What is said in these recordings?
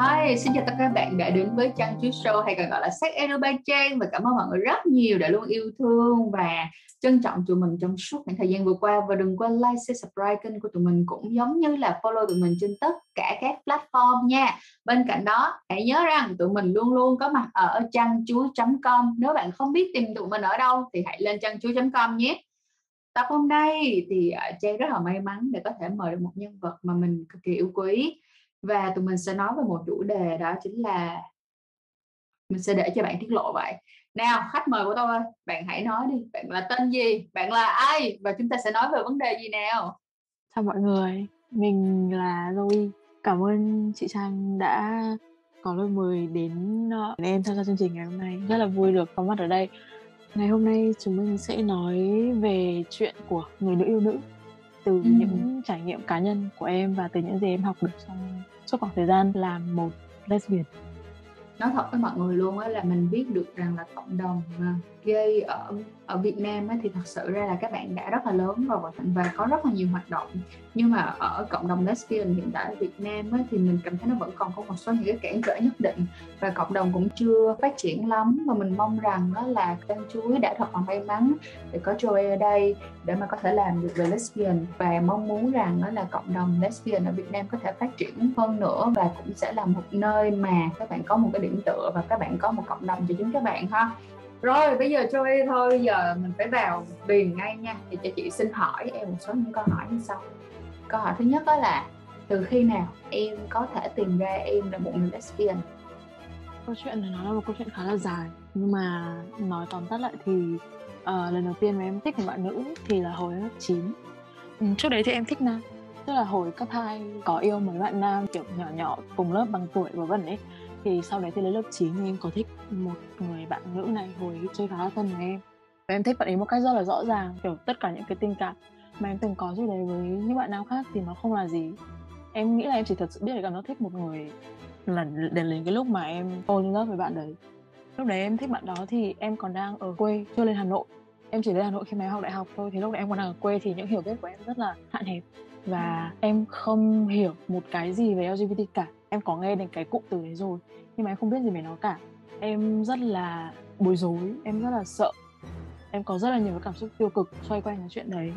Hi, xin chào tất cả các bạn đã đến với Trang Chú Show hay còn gọi là Sách Edu Ba Trang và cảm ơn mọi người rất nhiều đã luôn yêu thương và trân trọng tụi mình trong suốt những thời gian vừa qua và đừng quên like, share, subscribe kênh của tụi mình cũng giống như là follow tụi mình trên tất cả các platform nha. Bên cạnh đó, hãy nhớ rằng tụi mình luôn luôn có mặt ở trang com Nếu bạn không biết tìm tụi mình ở đâu thì hãy lên trang com nhé. Tập hôm nay thì uh, Trang rất là may mắn để có thể mời được một nhân vật mà mình cực kỳ yêu quý và tụi mình sẽ nói về một chủ đề đó chính là mình sẽ để cho bạn tiết lộ vậy. Nào, khách mời của tôi, bạn hãy nói đi, bạn là tên gì, bạn là ai và chúng ta sẽ nói về vấn đề gì nào? Chào mọi người, mình là Zoe. Cảm ơn chị Trang đã có lời mời đến ờ, em tham gia chương trình ngày hôm nay. Rất là vui được có mặt ở đây. Ngày hôm nay chúng mình sẽ nói về chuyện của người nữ yêu nữ từ ừ. những trải nghiệm cá nhân của em và từ những gì em học được trong suốt khoảng thời gian làm một lesbian nói thật với mọi người luôn á là mình biết được rằng là cộng đồng gay ở ở Việt Nam á, thì thật sự ra là các bạn đã rất là lớn rồi và có rất là nhiều hoạt động. Nhưng mà ở cộng đồng lesbian hiện tại ở Việt Nam á, thì mình cảm thấy nó vẫn còn có một số những cái cản trở nhất định. Và cộng đồng cũng chưa phát triển lắm và mình mong rằng đó là kênh chuối đã thật là may mắn để có Joey ở đây để mà có thể làm được về lesbian. Và mong muốn rằng đó là cộng đồng lesbian ở Việt Nam có thể phát triển hơn nữa và cũng sẽ là một nơi mà các bạn có một cái điểm tựa và các bạn có một cộng đồng cho chính các bạn ha rồi bây giờ Joey thôi giờ mình phải vào liền ngay nha. Thì cho chị xin hỏi em một số những câu hỏi như sau. Câu hỏi thứ nhất đó là từ khi nào em có thể tìm ra em là một người lesbian? Câu chuyện này nó là một câu chuyện khá là dài. Nhưng mà nói tóm tắt lại thì uh, lần đầu tiên mà em thích một bạn nữ thì là hồi lớp 9 ừ, trước đấy thì em thích nam. Tức là hồi cấp 2 có yêu mấy bạn nam kiểu nhỏ nhỏ cùng lớp bằng tuổi và vân ấy thì sau đấy thì đến lớp 9 thì em có thích một người bạn nữ này hồi chơi khá là thân với em. Và em thích bạn ấy một cách rất là rõ ràng, kiểu tất cả những cái tình cảm mà em từng có trước đấy với những bạn nam khác thì nó không là gì. Em nghĩ là em chỉ thật sự biết là cảm giác thích một người là đến đến cái lúc mà em ôn lớp với bạn đấy. Lúc đấy em thích bạn đó thì em còn đang ở quê, chưa lên hà nội. Em chỉ lên hà nội khi mà em học đại học thôi, thì lúc đấy em còn đang ở quê thì những hiểu biết của em rất là hạn hẹp. Và em không hiểu một cái gì về lgbt cả em có nghe đến cái cụm từ đấy rồi, nhưng mà em không biết gì về nó cả. Em rất là bối rối, em rất là sợ. Em có rất là nhiều cảm xúc tiêu cực xoay quanh cái chuyện đấy.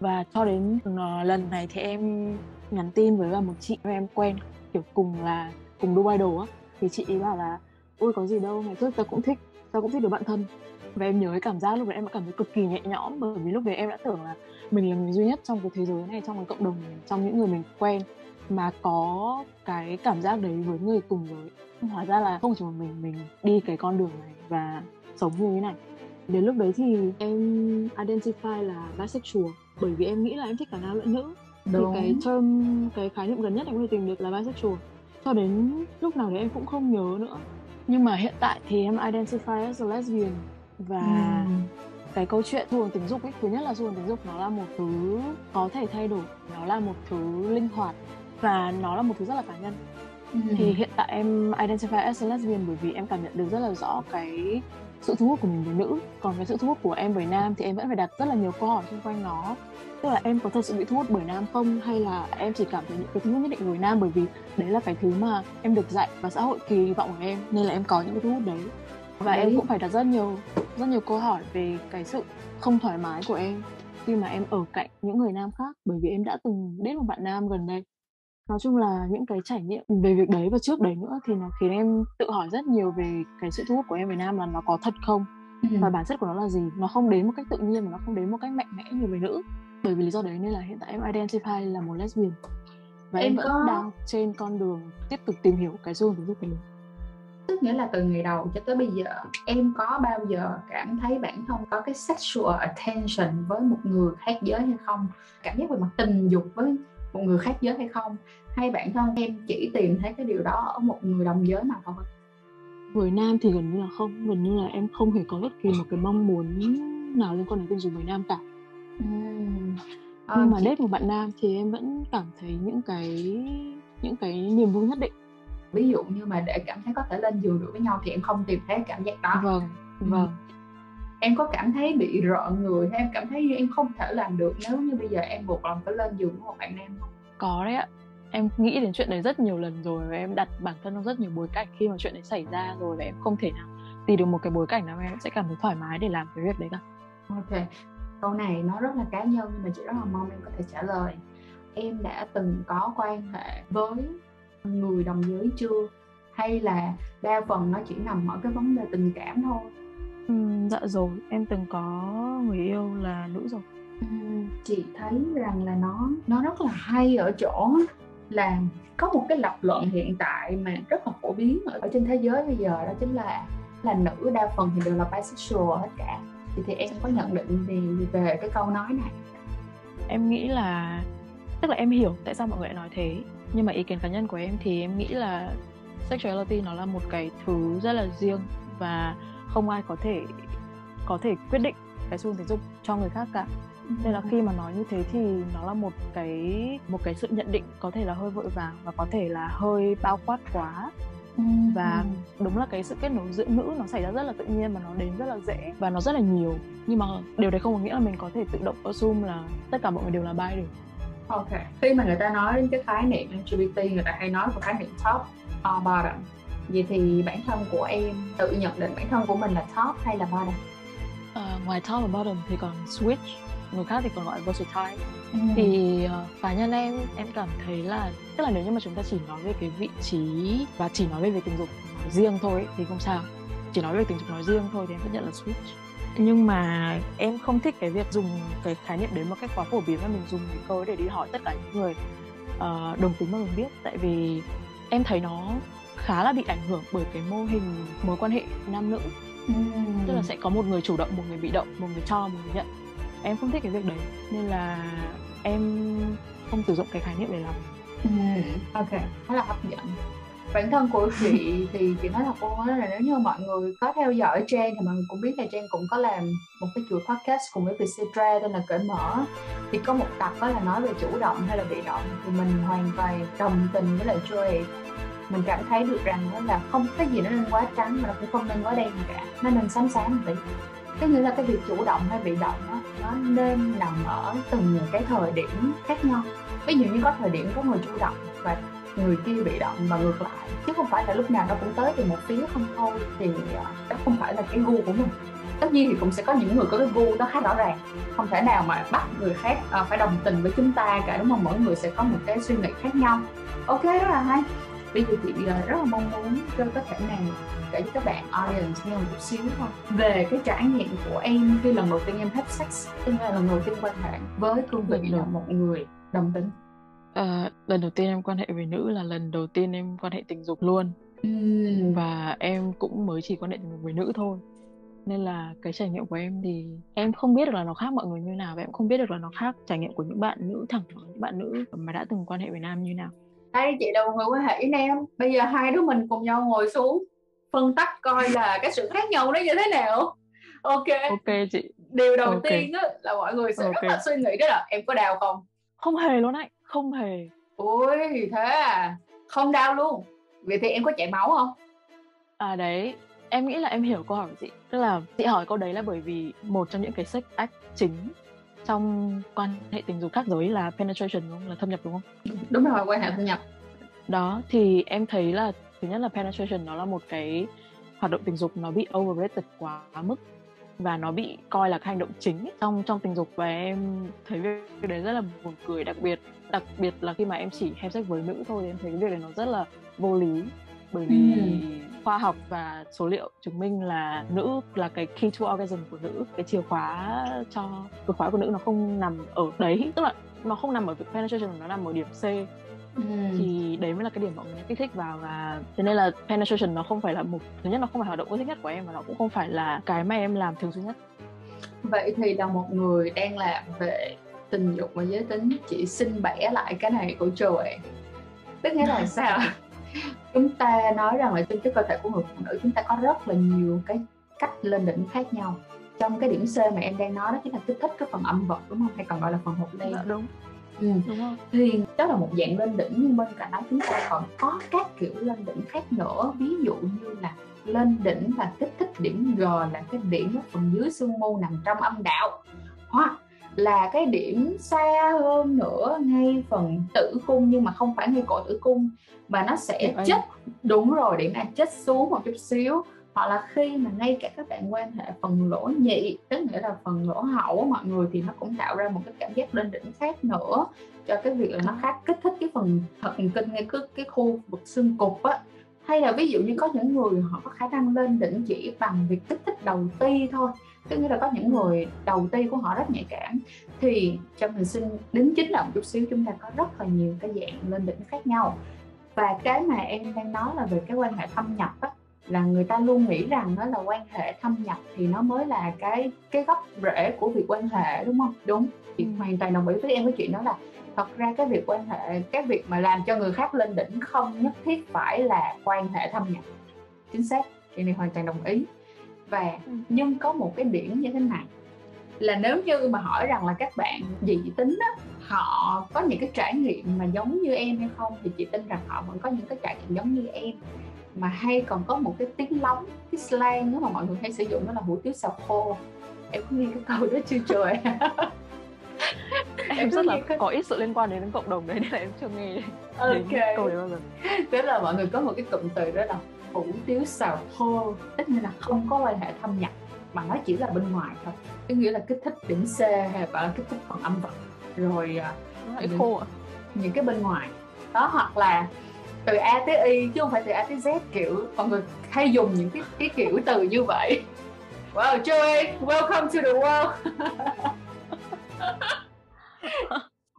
Và cho đến ờ, lần này thì em nhắn tin với một chị em quen, kiểu cùng là, cùng Dubai đồ á. Thì chị ấy bảo là, ôi, có gì đâu, ngày trước tao cũng thích, tao cũng thích được bạn thân. Và em nhớ cái cảm giác lúc đấy em đã cảm thấy cực kỳ nhẹ nhõm, bởi vì lúc đấy em đã tưởng là mình là người duy nhất trong cái thế giới này, trong cái cộng đồng này trong những người mình quen mà có cái cảm giác đấy với người cùng giới hóa ra là không chỉ một mình mình đi cái con đường này và sống như thế này. Đến lúc đấy thì em identify là bisexual bởi vì em nghĩ là em thích cả nam lẫn nữ. Đúng. thì cái term cái khái niệm gần nhất em có thể tìm được là bisexual. Cho đến lúc nào đấy em cũng không nhớ nữa. Nhưng mà hiện tại thì em identify as a lesbian. Và uhm. cái câu chuyện xu hướng tình dục ấy thứ nhất là xu hướng tình dục nó là một thứ có thể thay đổi. Nó là một thứ linh hoạt và nó là một thứ rất là cá nhân. Ừ. thì hiện tại em identify as a lesbian bởi vì em cảm nhận được rất là rõ cái sự thu hút của mình với nữ. Còn cái sự thu hút của em với nam thì em vẫn phải đặt rất là nhiều câu hỏi xung quanh nó. Tức là em có thật sự bị thu hút bởi nam không? Hay là em chỉ cảm thấy những cái thu hút nhất định với nam bởi vì đấy là cái thứ mà em được dạy và xã hội kỳ vọng của em nên là em có những cái thu hút đấy. Và đấy. em cũng phải đặt rất nhiều rất nhiều câu hỏi về cái sự không thoải mái của em khi mà em ở cạnh những người nam khác. Bởi vì em đã từng đến một bạn nam gần đây nói chung là những cái trải nghiệm về việc đấy và trước đấy nữa thì nó khiến em tự hỏi rất nhiều về cái sự thu hút của em Việt Nam là nó có thật không? Ừ. và bản chất của nó là gì? Nó không đến một cách tự nhiên mà nó không đến một cách mạnh mẽ như về nữ. Bởi vì lý do đấy nên là hiện tại em identify là một lesbian. Và em, em vẫn có... đang trên con đường tiếp tục tìm hiểu cái xu hướng dục này tức nghĩa là từ ngày đầu cho tới bây giờ em có bao giờ cảm thấy bản thân có cái sexual attention với một người khác giới hay không? Cảm giác về mặt tình dục với một người khác giới hay không. Hay bản thân em chỉ tìm thấy cái điều đó ở một người đồng giới mà thôi. Với nam thì gần như là không gần như là em không hề có bất kỳ một cái mong muốn nào liên quan đến tình dục với nam cả. Uhm. à, nhưng mà chị... date một bạn nam thì em vẫn cảm thấy những cái những cái niềm vui nhất định. Ví dụ như mà để cảm thấy có thể lên giường được với nhau thì em không tìm thấy cảm giác đó. Vâng vâng em có cảm thấy bị rợn người hay em cảm thấy em không thể làm được nếu như bây giờ em buộc lòng phải lên giường với một bạn nam không? Có đấy ạ. Em nghĩ đến chuyện đấy rất nhiều lần rồi và em đặt bản thân trong rất nhiều bối cảnh khi mà chuyện đấy xảy ra rồi và em không thể nào tìm được một cái bối cảnh nào em sẽ cảm thấy thoải mái để làm cái việc đấy cả. Ok. Câu này nó rất là cá nhân nhưng mà chị rất là mong em có thể trả lời. Em đã từng có quan hệ với người đồng giới chưa? Hay là đa phần nó chỉ nằm ở cái vấn đề tình cảm thôi ừ, dạ rồi em từng có người yêu là nữ rồi. Ừ, chị thấy rằng là nó nó rất là hay ở chỗ là có một cái lập luận hiện tại mà rất là phổ biến ở trên thế giới bây giờ đó chính là là nữ đa phần thì đều là bisexual hết cả. Thì, thì em có nhận định gì về cái câu nói này? Em nghĩ là tức là em hiểu tại sao mọi người lại nói thế nhưng mà ý kiến cá nhân của em thì em nghĩ là sexuality nó là một cái thứ rất là riêng và không ai có thể có thể quyết định cái xu hướng tình dục cho người khác cả. Nên là khi mà nói như thế thì nó là một cái một cái sự nhận định có thể là hơi vội vàng và có thể là hơi bao quát quá. Và đúng là cái sự kết nối giữa nữ nó xảy ra rất là tự nhiên và nó đến rất là dễ và nó rất là nhiều. Nhưng mà điều đấy không có nghĩa là mình có thể tự động assume là tất cả mọi người đều là bi được. Ok. Khi mà người ta nói đến cái khái niệm LGBT người ta hay nói về khái niệm top or bottom. Vậy thì bản thân của em tự nhận định bản thân của mình là top hay là bottom? À, ngoài top và bottom thì còn switch, người khác thì còn gọi versatile. Ừ. Thì uh, cá nhân em em cảm thấy là tức là nếu như mà chúng ta chỉ nói về cái vị trí và chỉ nói về việc tình dục riêng thôi thì không sao. Chỉ nói về tình dục nói riêng thôi thì em vẫn nhận là switch nhưng mà em không thích cái việc dùng cái khái niệm đấy một cách quá phổ biến và mình dùng cái câu để đi hỏi tất cả những người uh, đồng tính mà mình biết tại vì em thấy nó khá là bị ảnh hưởng bởi cái mô hình mối quan hệ nam nữ. Uhm. tức là sẽ có một người chủ động một người bị động một người cho một người nhận. Em không thích cái việc đấy nên là em không sử dụng cái khái niệm để làm uhm. ok khá là hấp dẫn. Bản thân của chị thì chị nói thật luôn á là nếu như mọi người có theo dõi Trang thì mọi người cũng biết là Trang cũng có làm một cái chuỗi podcast cùng với Vietcetera tên là cởi mở. Thì có một tập đó là nói về chủ động hay là bị động thì mình hoàn toàn đồng tình với lại Joy mình cảm thấy được rằng đó là không cái gì nó nên quá trắng mà nó cũng không nên quá đen cả. Nó nên xám xám một tí. Cái nghĩa là cái việc chủ động hay bị động đó, nó nên nằm ở từng cái thời điểm khác nhau. Ví dụ như có thời điểm có người chủ động và người kia bị động và ngược lại chứ không phải là lúc nào nó cũng tới từ một phía không thôi thì à, đó không phải là cái gu của mình. Tất nhiên thì cũng sẽ có những người có cái gu nó khá rõ ràng. Không thể nào mà bắt người khác à, phải đồng tình với chúng ta cả đúng không? Mỗi người sẽ có một cái suy nghĩ khác nhau. Ok rất là hay bây giờ chị uh, rất là mong muốn cho có thể nào kể cho các bạn audience nghe một chút xíu thôi về cái trải nghiệm của em khi lần đầu tiên em have sex tức là lần đầu tiên quan hệ với cương vị là một người đồng tính. À, lần đầu tiên em quan hệ với nữ là lần đầu tiên em quan hệ tình dục luôn. Uhm. và em cũng mới chỉ quan hệ tình dục với nữ thôi. Nên là cái trải nghiệm của em thì em không biết được là nó khác mọi người như nào và em không biết được là nó khác trải nghiệm của những bạn nữ thẳng những bạn nữ mà đã từng quan hệ với nam như nào đây chị là một người quan hệ với nam. Bây giờ hai đứa mình cùng nhau ngồi xuống phân tích coi là cái sự khác nhau nó như thế nào. Ok. Ok chị. Điều đầu okay. tiên á là mọi người sẽ okay. rất là suy nghĩ đó là em có đau không? Không hề luôn anh không hề. Ui thế à? Không đau luôn. Vậy thì em có chảy máu không? À đấy. Em nghĩ là em hiểu câu hỏi của chị. Tức là chị hỏi câu đấy là bởi vì một trong những cái sex act chính trong quan hệ tình dục khác giới là penetration đúng không? Là thâm nhập đúng không? Đúng rồi quan hệ thâm nhập. Đó thì em thấy là thứ nhất là penetration nó là một cái hoạt động tình dục nó bị overrated quá mức và nó bị coi là cái hành động chính trong trong tình dục và em thấy việc đấy rất là buồn cười đặc biệt. Đặc biệt là khi mà em chỉ have sex với nữ thôi thì em thấy cái việc này nó rất là vô lý bởi vì ừ. khoa học và số liệu chứng minh là nữ là cái key to orgasm của nữ cái chìa khóa cho chìa khóa của nữ nó không nằm ở đấy tức là nó không nằm ở việc penetration nó nằm ở điểm C. Ừ. thì đấy mới là cái điểm mọi người kích thích vào và thế nên là penetration nó không phải là một thứ nhất nó không phải hoạt động yêu thích nhất của em và nó cũng không phải là cái mà em làm thường xuyên nhất. Vậy thì là một người đang làm về tình dục và giới tính chị xin bẻ lại cái này của trời. Tức nghĩa là sao chúng ta nói rằng là trên cái cơ thể của người phụ nữ chúng ta có rất là nhiều cái cách lên đỉnh khác nhau. Trong cái điểm C mà em đang nói đó chính là kích thích cái phần âm vật đúng không? Hay còn gọi là phần hột đen dạ, đúng. Ừ. Đúng không? thì đó là một dạng lên đỉnh nhưng bên cạnh đó chúng ta còn có các kiểu lên đỉnh khác nữa. Ví dụ như là lên đỉnh và kích thích điểm G là cái điểm ở phần dưới xương mu nằm trong âm đạo. Hoặc là cái điểm xa hơn nữa ngay phần tử cung nhưng mà không phải ngay cổ tử cung mà nó sẽ chết đúng rồi điểm này chết xuống một chút xíu. Hoặc là khi mà ngay cả các bạn quan hệ phần lỗ nhị tức nghĩa là phần lỗ hậu của mọi người thì nó cũng tạo ra một cái cảm giác lên đỉnh khác nữa. Cho cái việc là nó khác kích thích cái phần thần kinh ngay cái, cái khu vực xương cục á. Hay là ví dụ như có những người họ có khả năng lên đỉnh chỉ bằng việc kích thích đầu ti thôi tức nghĩa là có những người đầu ti của họ rất nhạy cảm. Thì trong hình sinh đính chính là một chút xíu chúng ta có rất là nhiều cái dạng lên đỉnh khác nhau. Và cái mà em đang nói là về cái quan hệ thâm nhập á là người ta luôn nghĩ rằng đó là quan hệ thâm nhập thì nó mới là cái cái gốc rễ của việc quan hệ đúng không? Đúng. Thì ừ. hoàn toàn đồng ý với em cái chuyện đó là thật ra cái việc quan hệ cái việc mà làm cho người khác lên đỉnh không nhất thiết phải là quan hệ thâm nhập. Chính xác. Chuyện này hoàn toàn đồng ý và ừ. nhưng có một cái điểm như thế này là nếu như mà hỏi rằng là các bạn dị tính á, họ có những cái trải nghiệm mà giống như em hay không thì chị tin rằng họ vẫn có những cái trải nghiệm giống như em. Mà hay còn có một cái tiếng lóng cái slang đó mà mọi người hay sử dụng đó là hủ tiếu xào khô. Em có nghe cái câu đó chưa trời? Em, rất là có ít sự liên quan đến cộng đồng đấy nên là em chưa nghe. Đến câu đấy bao giờ. Tức là mọi người có một cái cụm từ đó là hủ tiếu xào khô tất nhiên là không có quan hệ thâm nhập mà nó chỉ là bên ngoài thôi cái nghĩa là kích thích điểm C hay là kích thích phần âm vật rồi nó khô à? những cái bên ngoài đó hoặc là từ A tới Y chứ không phải từ A tới Z kiểu mọi người hay dùng những cái cái kiểu từ như vậy Wow, Joey, welcome to the world.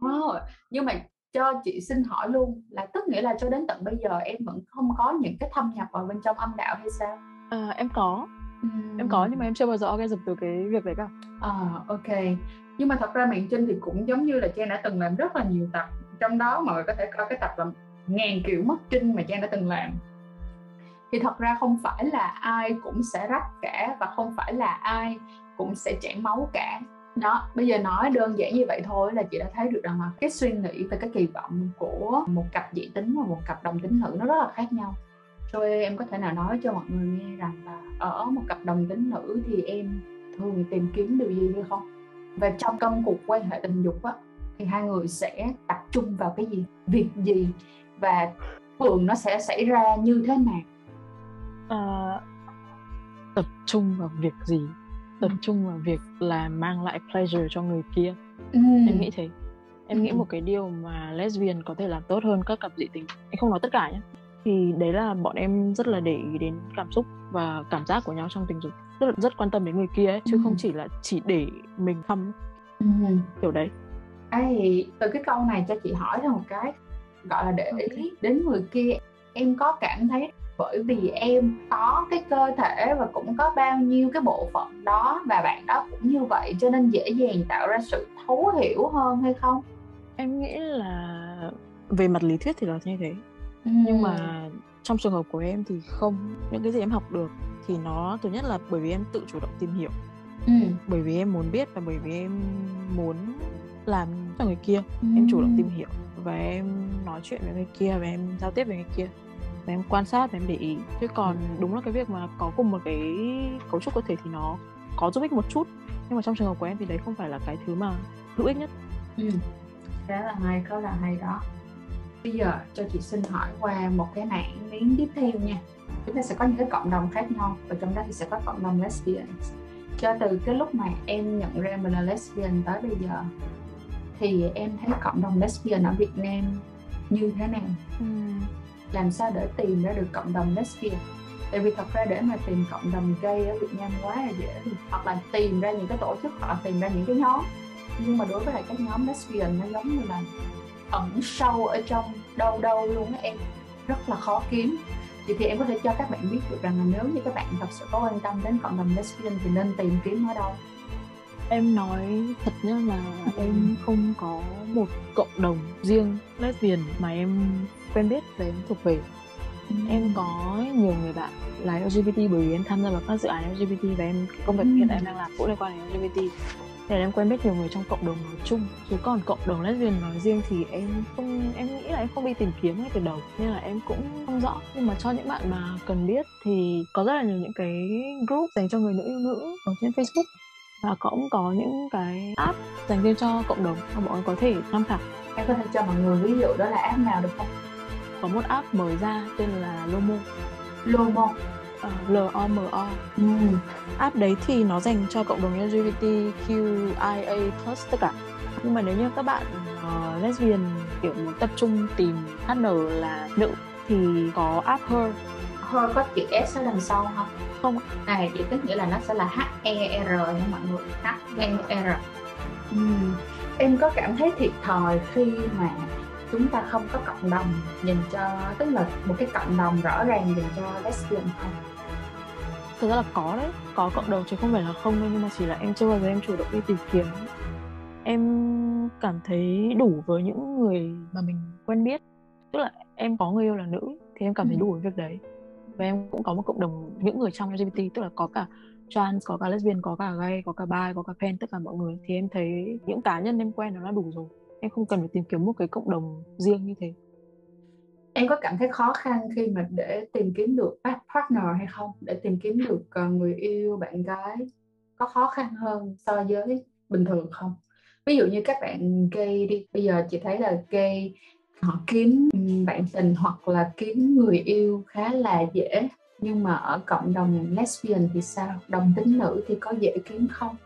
wow. Nhưng mà cho chị xin hỏi luôn là tức nghĩa là cho đến tận bây giờ em vẫn không có những cái thâm nhập vào bên trong âm đạo hay sao? À, em có uhm. em có nhưng mà em chưa bao giờ orgasm từ cái việc đấy cả. À, ok. Nhưng mà thật ra mạng trinh thì cũng giống như là Trang đã từng làm rất là nhiều tập trong đó mọi người có thể coi cái tập là ngàn kiểu mất trinh mà Trang đã từng làm thì thật ra không phải là ai cũng sẽ rách cả và không phải là ai cũng sẽ chảy máu cả đó bây giờ nói đơn giản như vậy thôi là chị đã thấy được rằng là cái suy nghĩ và cái kỳ vọng của một cặp dị tính và một cặp đồng tính nữ nó rất là khác nhau. Cho em có thể nào nói cho mọi người nghe rằng là ở một cặp đồng tính nữ thì em thường tìm kiếm điều gì hay không? Và trong công cuộc quan hệ tình dục á thì hai người sẽ tập trung vào cái gì? Việc gì? Và thường nó sẽ xảy ra như thế nào? À, tập trung vào việc gì? Tập trung vào việc là mang lại pleasure cho người kia. Ừ. em nghĩ thế. Em ừ. nghĩ một cái điều mà lesbian có thể làm tốt hơn các cặp dị tính. Em không nói tất cả nhé thì đấy là bọn em rất là để ý đến cảm xúc và cảm giác của nhau trong tình dục. Rất là rất quan tâm đến người kia ấy, chứ ừ. không chỉ là chỉ để mình thăm ừ. kiểu đấy. Ê, từ cái câu này cho chị hỏi thêm một cái. Gọi là để ý đến người kia em có cảm thấy bởi vì em có cái cơ thể và cũng có bao nhiêu cái bộ phận đó và bạn đó cũng như vậy cho nên dễ dàng tạo ra sự thấu hiểu hơn hay không em nghĩ là về mặt lý thuyết thì là như thế ừ. nhưng mà trong trường hợp của em thì không những cái gì em học được thì nó thứ nhất là bởi vì em tự chủ động tìm hiểu ừ. bởi vì em muốn biết và bởi vì em muốn làm cho người kia ừ. em chủ động tìm hiểu và em nói chuyện với người kia và em giao tiếp với người kia và em quan sát và em để ý. Chứ còn ừ. đúng là cái việc mà có cùng một cái cấu trúc cơ thể thì nó có giúp ích một chút. Nhưng mà trong trường hợp của em thì đấy không phải là cái thứ mà hữu ích nhất. Ừ. khá là hay có là hay đó. Bây giờ cho chị xin hỏi qua một cái mảng miếng tiếp theo nha. Chúng ta sẽ có những cái cộng đồng khác nhau và trong đó thì sẽ có cộng đồng lesbian cho từ cái lúc mà em nhận ra mình là lesbian tới bây giờ thì em thấy cộng đồng lesbian ở Việt Nam như thế nào? Ừ. làm sao để tìm ra được cộng đồng lesbian? Tại vì thật ra để mà tìm cộng đồng gay ở Việt Nam quá là dễ hoặc là tìm ra những cái tổ chức hoặc là tìm ra những cái nhóm. Nhưng mà đối với lại các nhóm lesbian nó giống như là ẩn sâu ở trong đâu đâu luôn á em. Rất là khó kiếm. Vậy thì em có thể cho các bạn biết được rằng là nếu như các bạn thật sự có quan tâm đến cộng đồng lesbian thì nên tìm kiếm ở đâu? Em nói thật nhá là em không có một cộng đồng riêng lesbian mà em quen biết về em thuộc về ừ. em có nhiều người bạn là LGBT bởi vì em tham gia vào các dự án LGBT và em công việc ừ. hiện tại em đang làm cũng liên quan đến LGBT để em quen biết nhiều người trong cộng đồng nói chung. Chứ còn cộng đồng lesbian nói riêng thì em không, em nghĩ là em không đi tìm kiếm ngay từ đầu, nên là em cũng không rõ. Nhưng mà cho những bạn mà cần biết thì có rất là nhiều những cái group dành cho người nữ, yêu nữ ở trên Facebook. Và cũng có những cái app dành riêng cho cộng đồng mà mọi người có thể tham khảo. Em có thể cho mọi người ví dụ đó là app nào được không? Có một app mới ra tên là Lomo. Lomo. Uh, L O M O. Ừ. app đấy thì nó dành cho cộng đồng LGBTQIA plus tất cả. Nhưng mà nếu như các bạn uh, lesbian kiểu muốn tập trung tìm HN là nữ thì có app Her. Her có chữ S ở đằng sau không? Không. À vậy tức nghĩa là nó sẽ là H-E-R nha mọi người. H-E-R uhm. Em có cảm thấy thiệt thòi khi mà chúng ta không có cộng đồng dành cho tức là một cái cộng đồng rõ ràng dành cho lesbian không? Thực ra là có đấy, có cộng đồng chứ không phải là không đâu nhưng mà chỉ là em chưa bao giờ em chủ động đi tìm kiếm. Em cảm thấy đủ với những người mà mình quen biết. Tức là em có người yêu là nữ thì em cảm thấy đủ với việc đấy. Và em cũng có một cộng đồng những người trong LGBT tức là có cả trans có cả lesbian có cả gay có cả bi có cả pen tất cả mọi người. Thì em thấy những cá nhân em quen nó là đủ rồi em không cần phải tìm kiếm một cái cộng đồng riêng như thế. Em có cảm thấy khó khăn khi mà để tìm kiếm được partner hay không? Để tìm kiếm được ờ, người yêu, bạn gái, có khó khăn hơn so với bình thường không? Ví dụ như các bạn gay đi, bây giờ chị thấy là gay, họ kiếm bạn tình hoặc là kiếm người yêu khá là dễ. Nhưng mà ở cộng đồng lesbian thì sao? Đồng tính nữ thì có dễ kiếm không?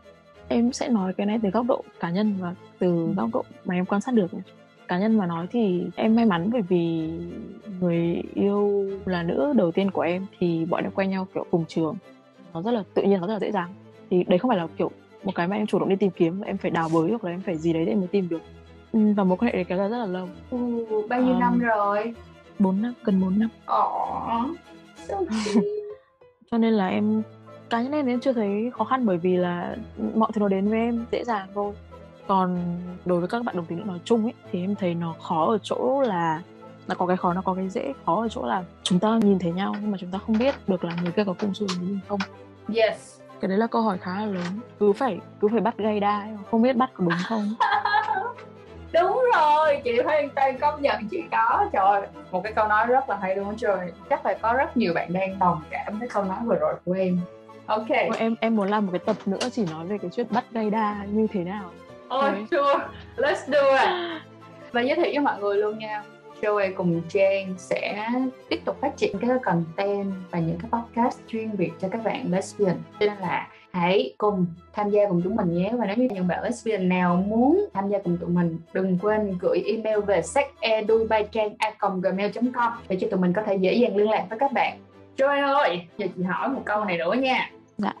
Em sẽ nói cái này từ góc độ cá nhân và từ ừ. góc độ mà em quan sát được cá nhân mà nói thì em may mắn bởi vì người yêu là nữ đầu tiên của em thì bọn em quen nhau kiểu cùng trường. Nó rất là tự nhiên nó rất là dễ dàng. Thì đấy không phải là kiểu một cái mà em chủ động đi tìm kiếm em phải đào bới hoặc là em phải gì đấy để mới tìm được. Ừ, và mối quan hệ đấy kéo dài rất là lâu. Ừ, bao nhiêu um, năm rồi? 4 năm gần 4 năm. Ồ, so cho nên là em cá nhân em em chưa thấy khó khăn bởi vì là mọi thứ nó đến với em dễ dàng thôi. Còn đối với các bạn đồng tính nói chung ấy thì em thấy nó khó ở chỗ là nó có cái khó nó có cái dễ khó ở chỗ là chúng ta nhìn thấy nhau nhưng mà chúng ta không biết được là người kia có cùng xu hướng không. Yes. Cái đấy là câu hỏi khá là lớn. Cứ phải cứ phải bắt gây đa không biết bắt có đúng không? Đúng rồi chị hoàn toàn công nhận chị có. Trời một cái câu nói rất là hay luôn trời. Chắc phải có rất nhiều bạn đang đồng cảm với câu nói vừa rồi của em ok. Em em muốn làm một cái tập nữa chỉ nói về cái chuyện bắt gây đa như thế nào. Ôi oh, sure. Let's do it. Và giới thiệu với mọi người luôn nha. Joey cùng Jane sẽ tiếp tục phát triển cái content và những cái podcast chuyên biệt cho các bạn lesbian. Cho nên là hãy cùng tham gia cùng chúng mình nhé. Và nếu như những bạn lesbian nào muốn tham gia cùng tụi mình đừng quên gửi email về sexedubaitrang.gmail.com để cho tụi mình có thể dễ dàng liên lạc với các bạn. Joey ơi giờ chị hỏi một câu này nữa nha dạ.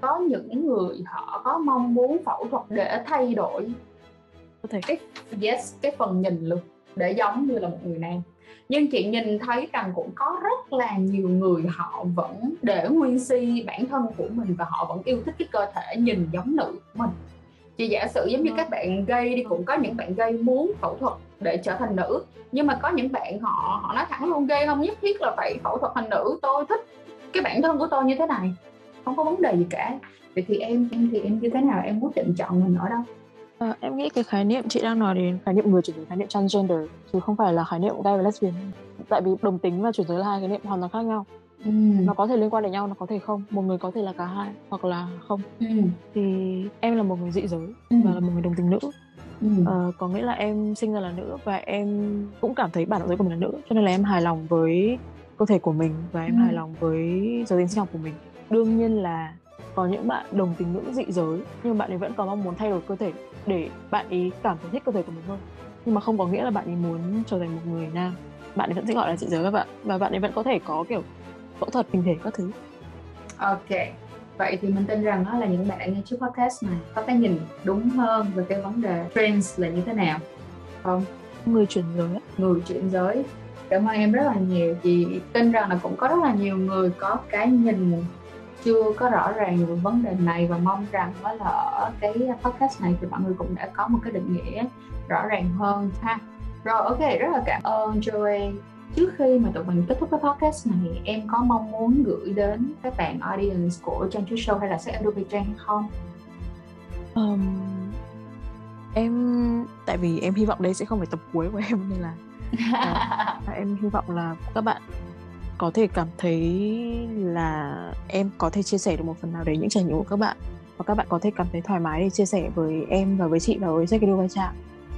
có những người họ có mong muốn phẫu thuật để thay đổi cái yes cái phần nhìn luôn để giống như là một người nam. Nhưng chị nhìn thấy rằng cũng có rất là nhiều người họ vẫn để nguyên si bản thân của mình và họ vẫn yêu thích cái cơ thể nhìn giống nữ của mình. Chị giả sử giống như các bạn gay đi cũng có những bạn gay muốn phẫu thuật để trở thành nữ. Nhưng mà có những bạn họ họ nói thẳng luôn gay không nhất thiết là phải phẫu thuật thành nữ. Tôi thích cái bản thân của tôi như thế này không có vấn đề gì cả vậy thì em em thì em như thế nào em quyết định chọn mình ở đâu À, em nghĩ cái khái niệm chị đang nói đến khái niệm người chuyển giới khái niệm transgender chứ không phải là khái niệm gay và lesbian tại vì đồng tính và chuyển giới là hai khái niệm hoàn toàn khác nhau ừ. nó có thể liên quan đến nhau nó có thể không một người có thể là cả hai hoặc là không ừ. thì em là một người dị giới ừ. và là một người đồng tính nữ ừ. à, có nghĩa là em sinh ra là nữ và em cũng cảm thấy bản động giới của mình là nữ cho nên là em hài lòng với cơ thể của mình và em ừ. hài lòng với giới tính sinh học của mình đương nhiên là có những bạn đồng tính nữ dị giới nhưng bạn ấy vẫn có mong muốn thay đổi cơ thể để bạn ấy cảm thấy thích cơ thể của mình hơn. Nhưng mà không có nghĩa là bạn ấy muốn trở thành một người nam. Bạn ấy vẫn sẽ gọi là dị giới các bạn và bạn ấy vẫn có thể có kiểu phẫu thuật hình thể các thứ. Ok. Vậy thì mình tin rằng đó là những bạn nghe trước podcast này có cái nhìn đúng hơn về cái vấn đề trans là như thế nào không? Người chuyển giới người chuyển giới. Cảm ơn em rất là nhiều. Chị tin rằng là cũng có rất là nhiều người có cái nhìn chưa có rõ ràng về vấn đề này và mong rằng đó là ở cái podcast này thì mọi người cũng đã có một cái định nghĩa rõ ràng hơn ha rồi ok rất là cảm ơn Joey trước khi mà tụi mình kết thúc cái podcast này em có mong muốn gửi đến các bạn audience của Trang Chú Show hay là Sách Adobe Trang hay không? Um, em tại vì em hy vọng đây sẽ không phải tập cuối của em nên là uh, em hy vọng là các bạn có thể cảm thấy là em có thể chia sẻ được một phần nào đấy những trải nghiệm của các bạn? Và các bạn có thể cảm thấy thoải mái để chia sẻ với em và với chị và với Sekido Vai Trạng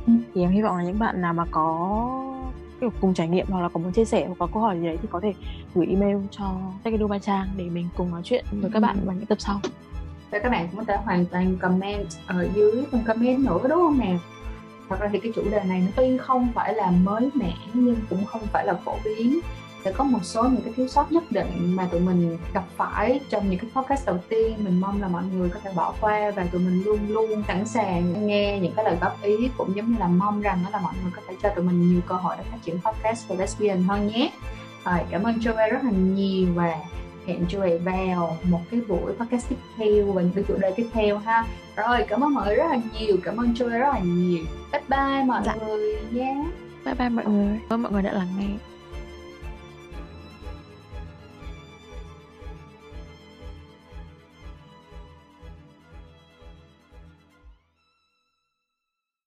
ừ. thì em hy vọng là những bạn nào mà có kiểu cùng trải nghiệm hoặc là có muốn chia sẻ hoặc có câu hỏi gì đấy thì có thể gửi email cho Sekido Vai Trang để mình cùng nói chuyện với các bạn vào những tập sau. Và các bạn cũng có thể hoàn toàn comment ở dưới phần comment nữa đúng không nào thật ra thì cái chủ đề này nó tuy không phải là mới mẻ nhưng cũng không phải là phổ biến sẽ có một số những cái thiếu sót nhất định mà tụi mình gặp phải trong những cái podcast đầu tiên. Mình mong là mọi người có thể bỏ qua và tụi mình luôn luôn sẵn sàng nghe những cái lời góp ý cũng giống như là mong rằng đó là mọi người có thể cho tụi mình nhiều cơ hội để phát triển podcast về lesbian hơn nhé. Rồi cảm ơn Joey rất là nhiều và hẹn Joey vào một cái buổi podcast tiếp theo và những cái chủ đề tiếp theo ha. Rồi cảm ơn mọi người rất là nhiều cảm ơn Joey rất là nhiều. Bye bye mọi dạ. người nhé. Bye bye mọi người. Cảm ơn mọi người đã lắng nghe